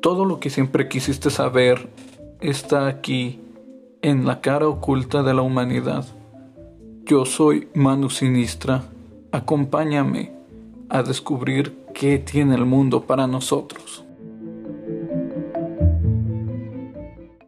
Todo lo que siempre quisiste saber está aquí, en la cara oculta de la humanidad. Yo soy Manu Sinistra. Acompáñame a descubrir qué tiene el mundo para nosotros.